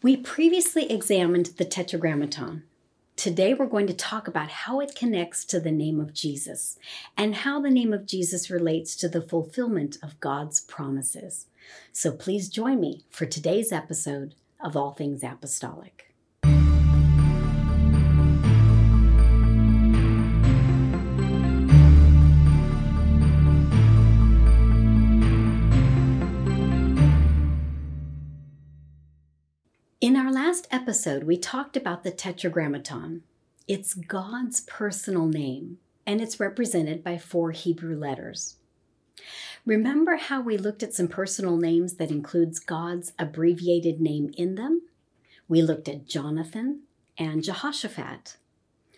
We previously examined the Tetragrammaton. Today we're going to talk about how it connects to the name of Jesus and how the name of Jesus relates to the fulfillment of God's promises. So please join me for today's episode of All Things Apostolic. Last episode, we talked about the Tetragrammaton. It's God's personal name, and it's represented by four Hebrew letters. Remember how we looked at some personal names that includes God's abbreviated name in them? We looked at Jonathan and Jehoshaphat.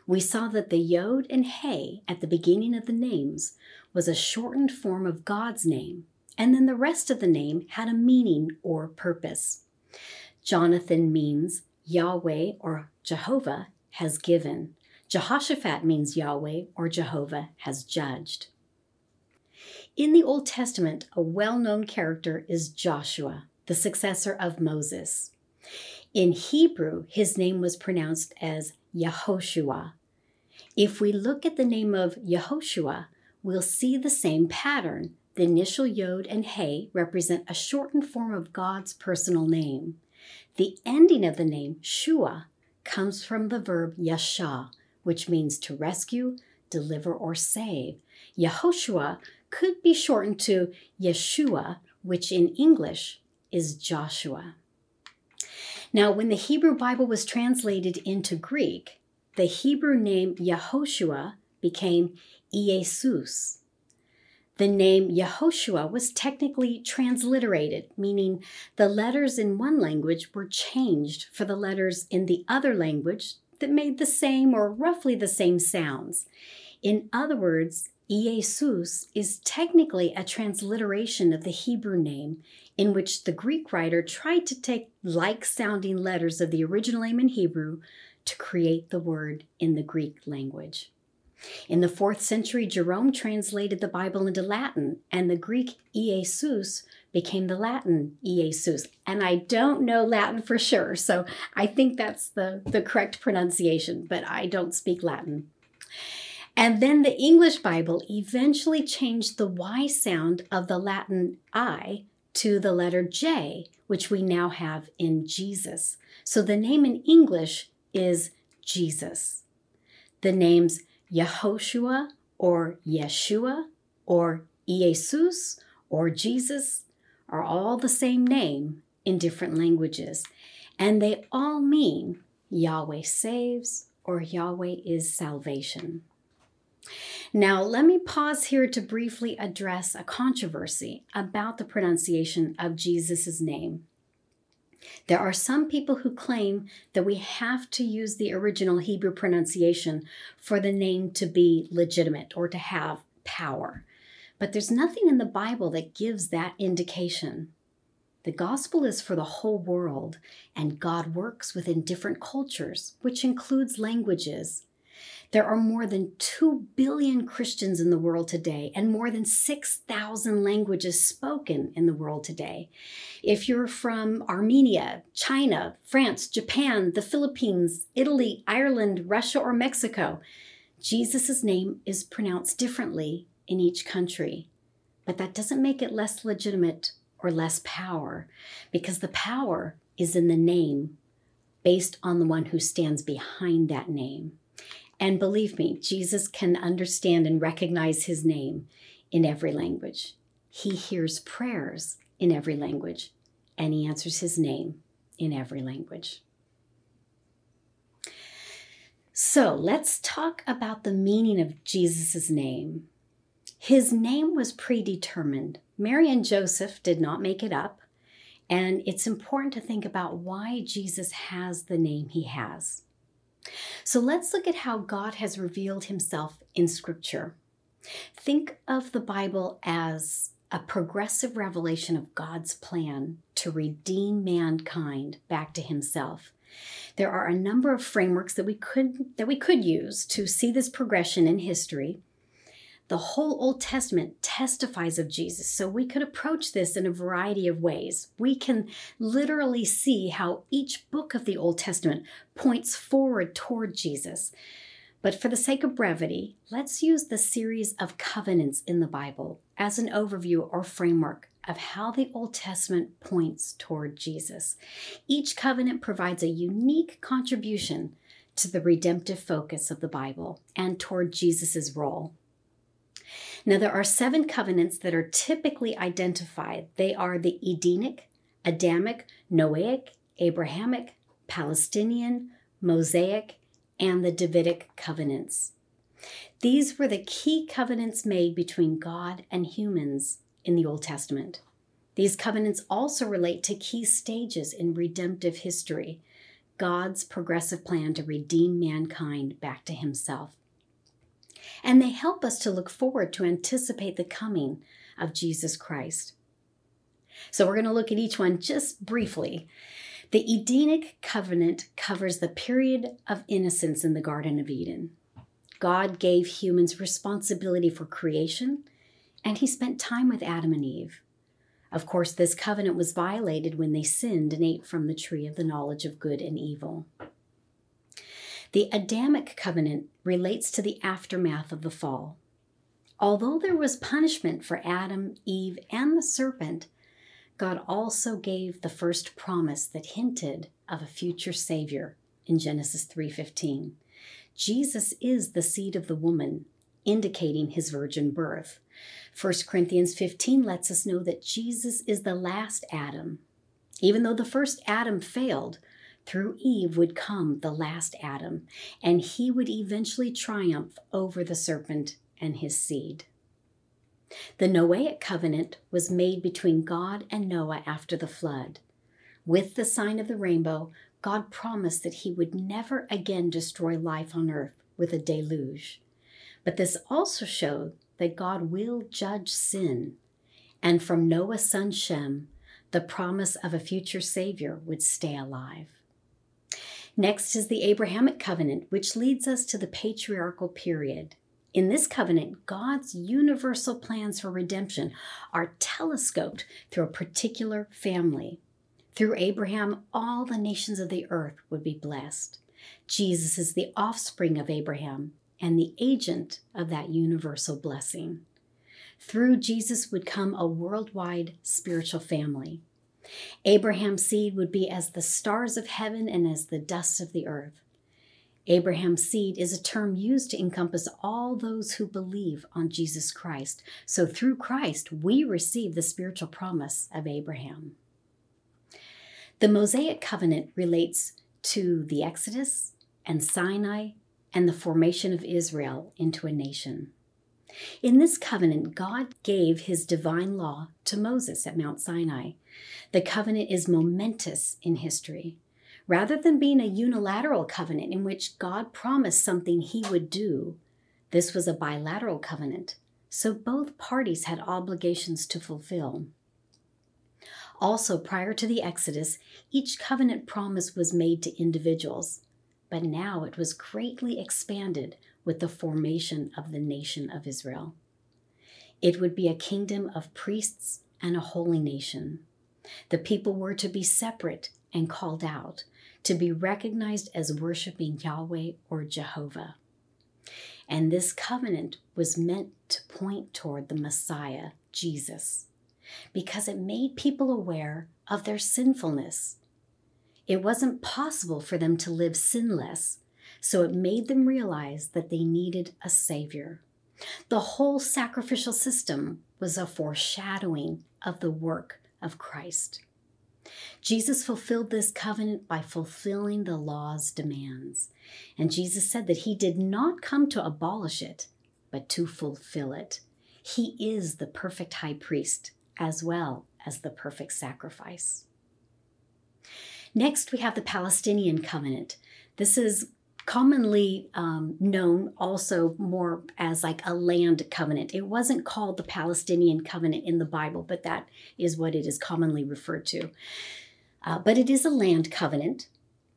We saw that the Yod and He at the beginning of the names was a shortened form of God's name, and then the rest of the name had a meaning or purpose. Jonathan means Yahweh or Jehovah has given. Jehoshaphat means Yahweh or Jehovah has judged. In the Old Testament, a well known character is Joshua, the successor of Moses. In Hebrew, his name was pronounced as Yehoshua. If we look at the name of Yehoshua, we'll see the same pattern. The initial Yod and He represent a shortened form of God's personal name. The ending of the name, Shua, comes from the verb yasha, which means to rescue, deliver, or save. Yehoshua could be shortened to Yeshua, which in English is Joshua. Now, when the Hebrew Bible was translated into Greek, the Hebrew name Yehoshua became Iesus, the name Yehoshua was technically transliterated, meaning the letters in one language were changed for the letters in the other language that made the same or roughly the same sounds. In other words, Iesus is technically a transliteration of the Hebrew name, in which the Greek writer tried to take like sounding letters of the original name in Hebrew to create the word in the Greek language. In the fourth century, Jerome translated the Bible into Latin, and the Greek Iesus became the Latin Iesus. And I don't know Latin for sure, so I think that's the, the correct pronunciation, but I don't speak Latin. And then the English Bible eventually changed the Y sound of the Latin I to the letter J, which we now have in Jesus. So the name in English is Jesus. The names Yehoshua or Yeshua or Jesus or Jesus are all the same name in different languages, and they all mean Yahweh saves or Yahweh is salvation. Now, let me pause here to briefly address a controversy about the pronunciation of Jesus' name. There are some people who claim that we have to use the original Hebrew pronunciation for the name to be legitimate or to have power. But there's nothing in the Bible that gives that indication. The gospel is for the whole world, and God works within different cultures, which includes languages. There are more than 2 billion Christians in the world today and more than 6,000 languages spoken in the world today. If you're from Armenia, China, France, Japan, the Philippines, Italy, Ireland, Russia, or Mexico, Jesus' name is pronounced differently in each country. But that doesn't make it less legitimate or less power, because the power is in the name based on the one who stands behind that name. And believe me, Jesus can understand and recognize his name in every language. He hears prayers in every language, and he answers his name in every language. So let's talk about the meaning of Jesus' name. His name was predetermined. Mary and Joseph did not make it up, and it's important to think about why Jesus has the name he has. So let's look at how God has revealed himself in Scripture. Think of the Bible as a progressive revelation of God's plan to redeem mankind back to himself. There are a number of frameworks that we could that we could use to see this progression in history. The whole Old Testament testifies of Jesus, so we could approach this in a variety of ways. We can literally see how each book of the Old Testament points forward toward Jesus. But for the sake of brevity, let's use the series of covenants in the Bible as an overview or framework of how the Old Testament points toward Jesus. Each covenant provides a unique contribution to the redemptive focus of the Bible and toward Jesus' role. Now, there are seven covenants that are typically identified. They are the Edenic, Adamic, Noahic, Abrahamic, Palestinian, Mosaic, and the Davidic covenants. These were the key covenants made between God and humans in the Old Testament. These covenants also relate to key stages in redemptive history, God's progressive plan to redeem mankind back to Himself. And they help us to look forward to anticipate the coming of Jesus Christ. So we're going to look at each one just briefly. The Edenic covenant covers the period of innocence in the Garden of Eden. God gave humans responsibility for creation, and he spent time with Adam and Eve. Of course, this covenant was violated when they sinned and ate from the tree of the knowledge of good and evil. The Adamic covenant relates to the aftermath of the fall. Although there was punishment for Adam, Eve, and the serpent, God also gave the first promise that hinted of a future savior in Genesis 3:15. Jesus is the seed of the woman, indicating his virgin birth. 1 Corinthians 15 lets us know that Jesus is the last Adam. Even though the first Adam failed, through Eve would come the last Adam, and he would eventually triumph over the serpent and his seed. The Noahic covenant was made between God and Noah after the flood. With the sign of the rainbow, God promised that he would never again destroy life on earth with a deluge. But this also showed that God will judge sin, and from Noah's son Shem, the promise of a future Savior would stay alive. Next is the Abrahamic covenant, which leads us to the patriarchal period. In this covenant, God's universal plans for redemption are telescoped through a particular family. Through Abraham, all the nations of the earth would be blessed. Jesus is the offspring of Abraham and the agent of that universal blessing. Through Jesus would come a worldwide spiritual family. Abraham's seed would be as the stars of heaven and as the dust of the earth. Abraham's seed is a term used to encompass all those who believe on Jesus Christ. So through Christ, we receive the spiritual promise of Abraham. The Mosaic covenant relates to the Exodus and Sinai and the formation of Israel into a nation. In this covenant, God gave his divine law to Moses at Mount Sinai. The covenant is momentous in history. Rather than being a unilateral covenant in which God promised something he would do, this was a bilateral covenant, so both parties had obligations to fulfill. Also, prior to the Exodus, each covenant promise was made to individuals, but now it was greatly expanded with the formation of the nation of Israel. It would be a kingdom of priests and a holy nation. The people were to be separate and called out, to be recognized as worshiping Yahweh or Jehovah. And this covenant was meant to point toward the Messiah, Jesus, because it made people aware of their sinfulness. It wasn't possible for them to live sinless, so it made them realize that they needed a Savior. The whole sacrificial system was a foreshadowing of the work of Christ. Jesus fulfilled this covenant by fulfilling the law's demands. And Jesus said that he did not come to abolish it, but to fulfill it. He is the perfect high priest as well as the perfect sacrifice. Next, we have the Palestinian covenant. This is commonly um, known also more as like a land covenant. It wasn't called the Palestinian covenant in the Bible, but that is what it is commonly referred to. Uh, but it is a land covenant.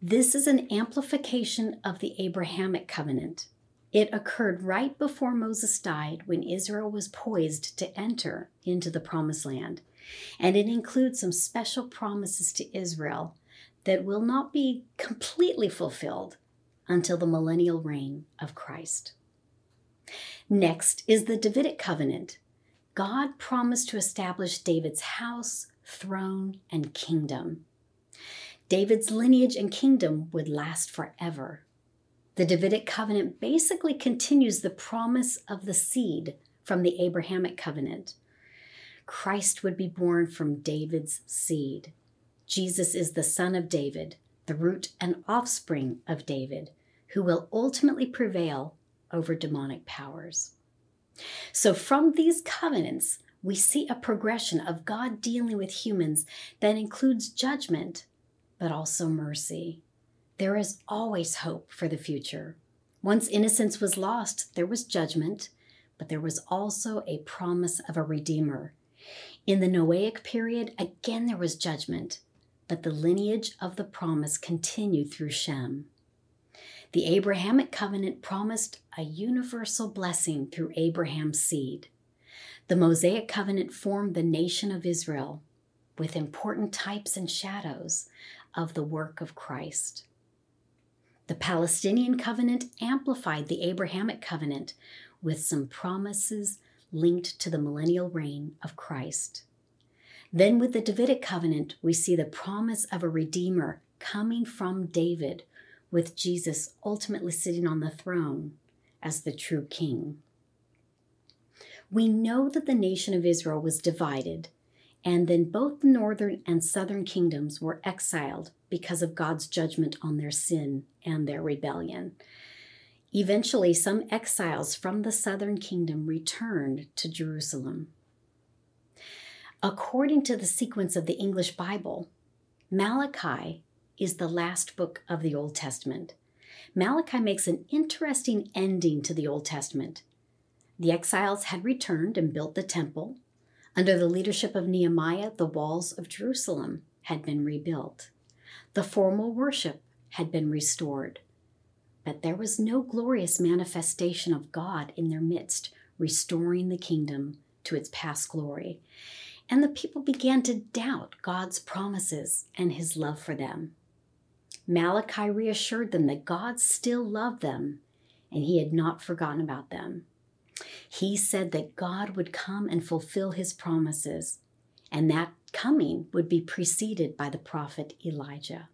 This is an amplification of the Abrahamic covenant. It occurred right before Moses died when Israel was poised to enter into the promised land. And it includes some special promises to Israel that will not be completely fulfilled until the millennial reign of Christ. Next is the Davidic covenant. God promised to establish David's house, throne, and kingdom. David's lineage and kingdom would last forever. The Davidic covenant basically continues the promise of the seed from the Abrahamic covenant. Christ would be born from David's seed. Jesus is the son of David, the root and offspring of David, who will ultimately prevail over demonic powers. So, from these covenants, we see a progression of God dealing with humans that includes judgment, but also mercy. There is always hope for the future. Once innocence was lost, there was judgment, but there was also a promise of a Redeemer. In the Noahic period, again there was judgment, but the lineage of the promise continued through Shem. The Abrahamic covenant promised a universal blessing through Abraham's seed. The Mosaic covenant formed the nation of Israel with important types and shadows of the work of Christ. The Palestinian covenant amplified the Abrahamic covenant with some promises linked to the millennial reign of Christ. Then, with the Davidic covenant, we see the promise of a Redeemer coming from David with Jesus ultimately sitting on the throne as the true king. We know that the nation of Israel was divided, and then both the northern and southern kingdoms were exiled because of God's judgment on their sin and their rebellion. Eventually, some exiles from the southern kingdom returned to Jerusalem. According to the sequence of the English Bible, Malachi is the last book of the Old Testament. Malachi makes an interesting ending to the Old Testament. The exiles had returned and built the temple. Under the leadership of Nehemiah, the walls of Jerusalem had been rebuilt. The formal worship had been restored. But there was no glorious manifestation of God in their midst, restoring the kingdom to its past glory. And the people began to doubt God's promises and his love for them. Malachi reassured them that God still loved them and he had not forgotten about them. He said that God would come and fulfill his promises, and that coming would be preceded by the prophet Elijah.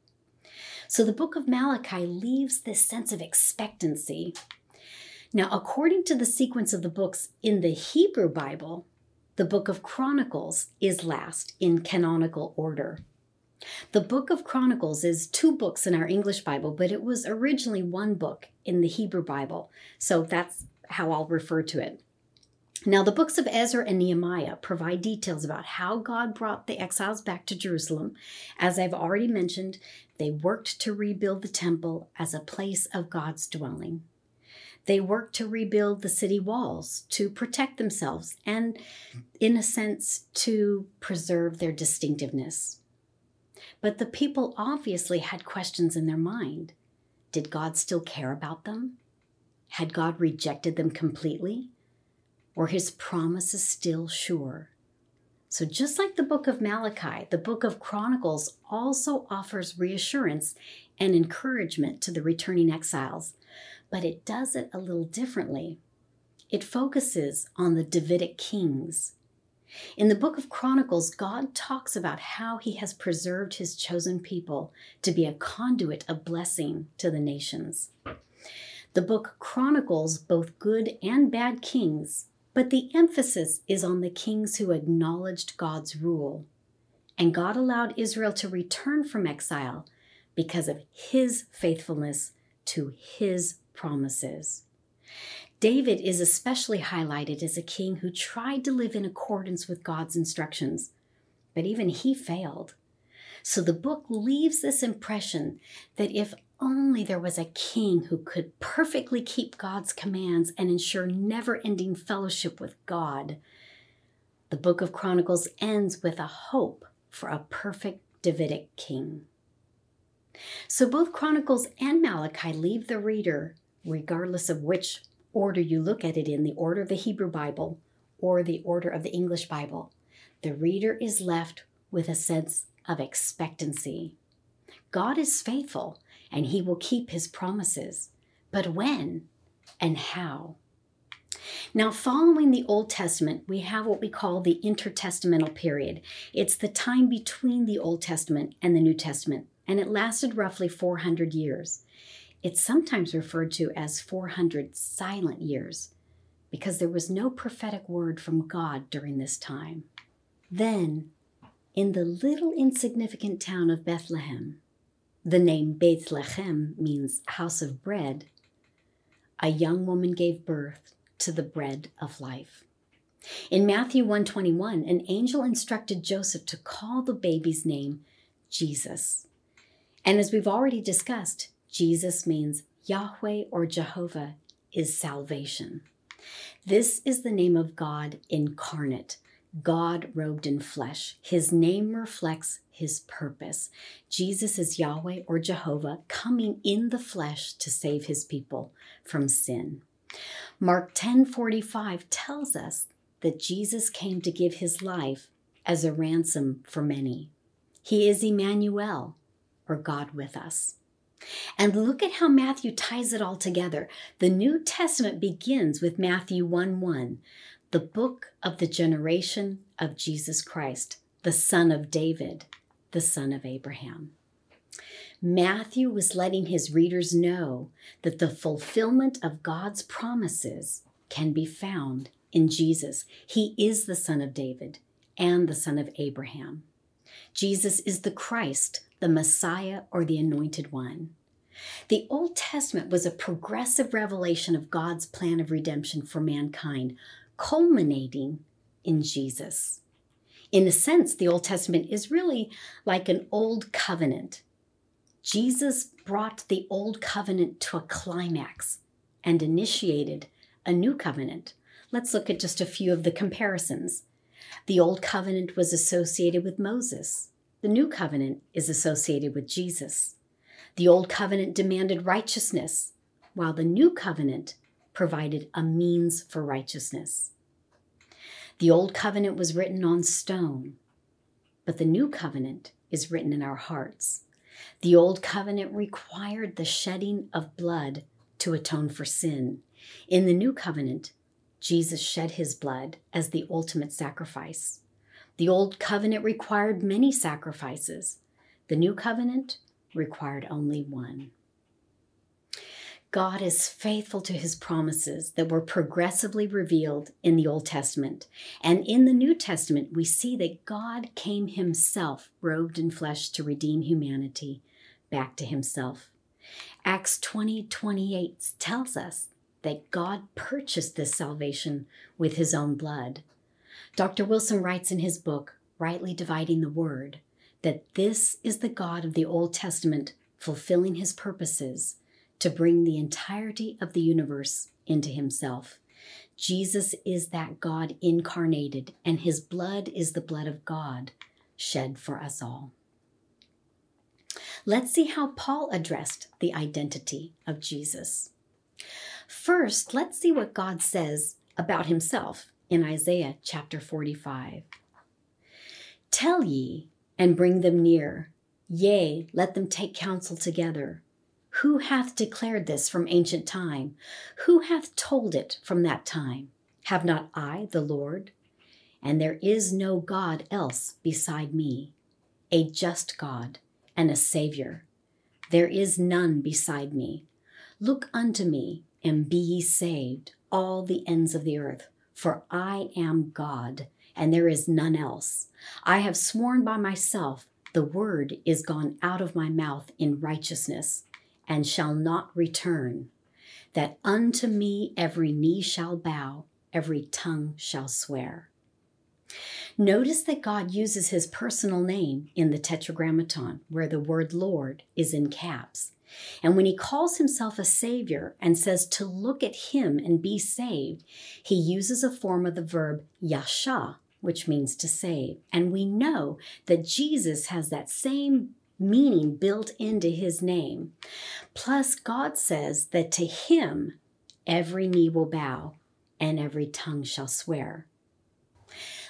So the book of Malachi leaves this sense of expectancy. Now, according to the sequence of the books in the Hebrew Bible, the book of Chronicles is last in canonical order. The book of Chronicles is two books in our English Bible, but it was originally one book in the Hebrew Bible. So that's how I'll refer to it. Now, the books of Ezra and Nehemiah provide details about how God brought the exiles back to Jerusalem. As I've already mentioned, they worked to rebuild the temple as a place of God's dwelling. They worked to rebuild the city walls to protect themselves and, in a sense, to preserve their distinctiveness. But the people obviously had questions in their mind. Did God still care about them? Had God rejected them completely? Were his promises still sure? So, just like the book of Malachi, the book of Chronicles also offers reassurance and encouragement to the returning exiles, but it does it a little differently. It focuses on the Davidic kings in the book of Chronicles, God talks about how he has preserved his chosen people to be a conduit of blessing to the nations. The book chronicles both good and bad kings, but the emphasis is on the kings who acknowledged God's rule. And God allowed Israel to return from exile because of his faithfulness to his promises. David is especially highlighted as a king who tried to live in accordance with God's instructions, but even he failed. So the book leaves this impression that if only there was a king who could perfectly keep God's commands and ensure never ending fellowship with God, the book of Chronicles ends with a hope for a perfect Davidic king. So both Chronicles and Malachi leave the reader, regardless of which order you look at it in, the order of the Hebrew Bible or the order of the English Bible, the reader is left with a sense of expectancy. God is faithful and he will keep his promises. But when and how? Now, following the Old Testament, we have what we call the intertestamental period. It's the time between the Old Testament and the New Testament, and it lasted roughly 400 years. It's sometimes referred to as 400 silent years because there was no prophetic word from God during this time. Then, in the little insignificant town of Bethlehem, the name Bethlehem means house of bread, a young woman gave birth to the bread of life. In Matthew 121, an angel instructed Joseph to call the baby's name Jesus. And as we've already discussed, Jesus means Yahweh or Jehovah is salvation. This is the name of God incarnate, God robed in flesh. His name reflects his purpose. Jesus is Yahweh or Jehovah coming in the flesh to save his people from sin. Mark 10:45 tells us that Jesus came to give his life as a ransom for many. He is Emmanuel or God with us. And look at how Matthew ties it all together. The New Testament begins with Matthew 1 1, the book of the generation of Jesus Christ, the son of David, the son of Abraham. Matthew was letting his readers know that the fulfillment of God's promises can be found in Jesus. He is the son of David and the son of Abraham. Jesus is the Christ, the Messiah, or the Anointed One. The Old Testament was a progressive revelation of God's plan of redemption for mankind, culminating in Jesus. In a sense, the Old Testament is really like an old covenant. Jesus brought the old covenant to a climax and initiated a new covenant. Let's look at just a few of the comparisons. The old covenant was associated with Moses. The new covenant is associated with Jesus. The old covenant demanded righteousness, while the new covenant provided a means for righteousness. The old covenant was written on stone, but the new covenant is written in our hearts. The old covenant required the shedding of blood to atone for sin. In the new covenant, Jesus shed his blood as the ultimate sacrifice. The old covenant required many sacrifices. The new covenant required only one. God is faithful to his promises that were progressively revealed in the Old Testament. And in the New Testament, we see that God came himself, robed in flesh, to redeem humanity back to himself. Acts 20 28 tells us that God purchased this salvation with his own blood. Dr. Wilson writes in his book, Rightly Dividing the Word, that this is the God of the Old Testament fulfilling his purposes to bring the entirety of the universe into himself. Jesus is that God incarnated, and his blood is the blood of God shed for us all. Let's see how Paul addressed the identity of Jesus. First, let's see what God says about himself in Isaiah chapter 45. Tell ye and bring them near, yea, let them take counsel together. Who hath declared this from ancient time? Who hath told it from that time? Have not I, the Lord? And there is no God else beside me, a just God and a Savior. There is none beside me. Look unto me, and be ye saved, all the ends of the earth, for I am God, and there is none else. I have sworn by myself, the word is gone out of my mouth in righteousness and shall not return, that unto me every knee shall bow, every tongue shall swear. Notice that God uses his personal name in the Tetragrammaton, where the word Lord is in caps. And when he calls himself a Savior and says to look at him and be saved, he uses a form of the verb yasha, which means to save. And we know that Jesus has that same meaning built into his name. Plus, God says that to him, every knee will bow and every tongue shall swear.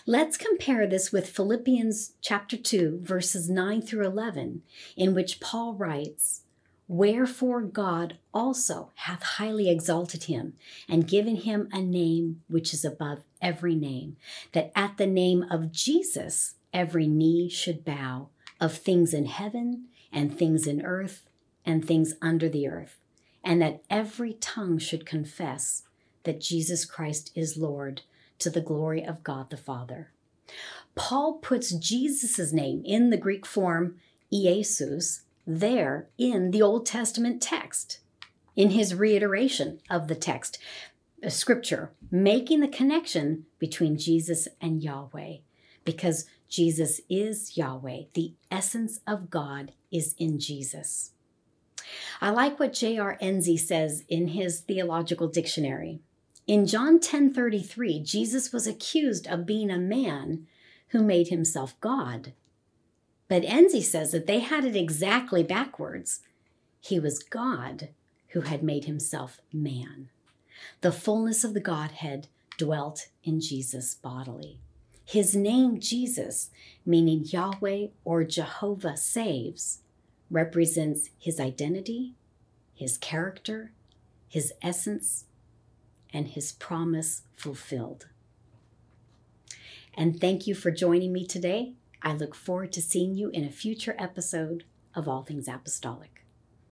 Let's compare this with Philippians chapter 2, verses 9 through 11, in which Paul writes, Wherefore God also hath highly exalted him, and given him a name which is above every name, that at the name of Jesus every knee should bow, of things in heaven, and things in earth, and things under the earth, and that every tongue should confess that Jesus Christ is Lord, to the glory of God the Father. Paul puts Jesus' name in the Greek form Iesus there in the Old Testament text, in his reiteration of the text, uh, scripture, making the connection between Jesus and Yahweh, because Jesus is Yahweh. The essence of God is in Jesus. I like what J.R. Ensey says in his theological dictionary. In John 10:33, Jesus was accused of being a man who made himself God. But Ensey says that they had it exactly backwards. He was God who had made himself man. The fullness of the Godhead dwelt in Jesus bodily. His name, Jesus, meaning Yahweh or Jehovah saves, represents his identity, his character, his essence, and his promise fulfilled. And thank you for joining me today. I look forward to seeing you in a future episode of All Things Apostolic.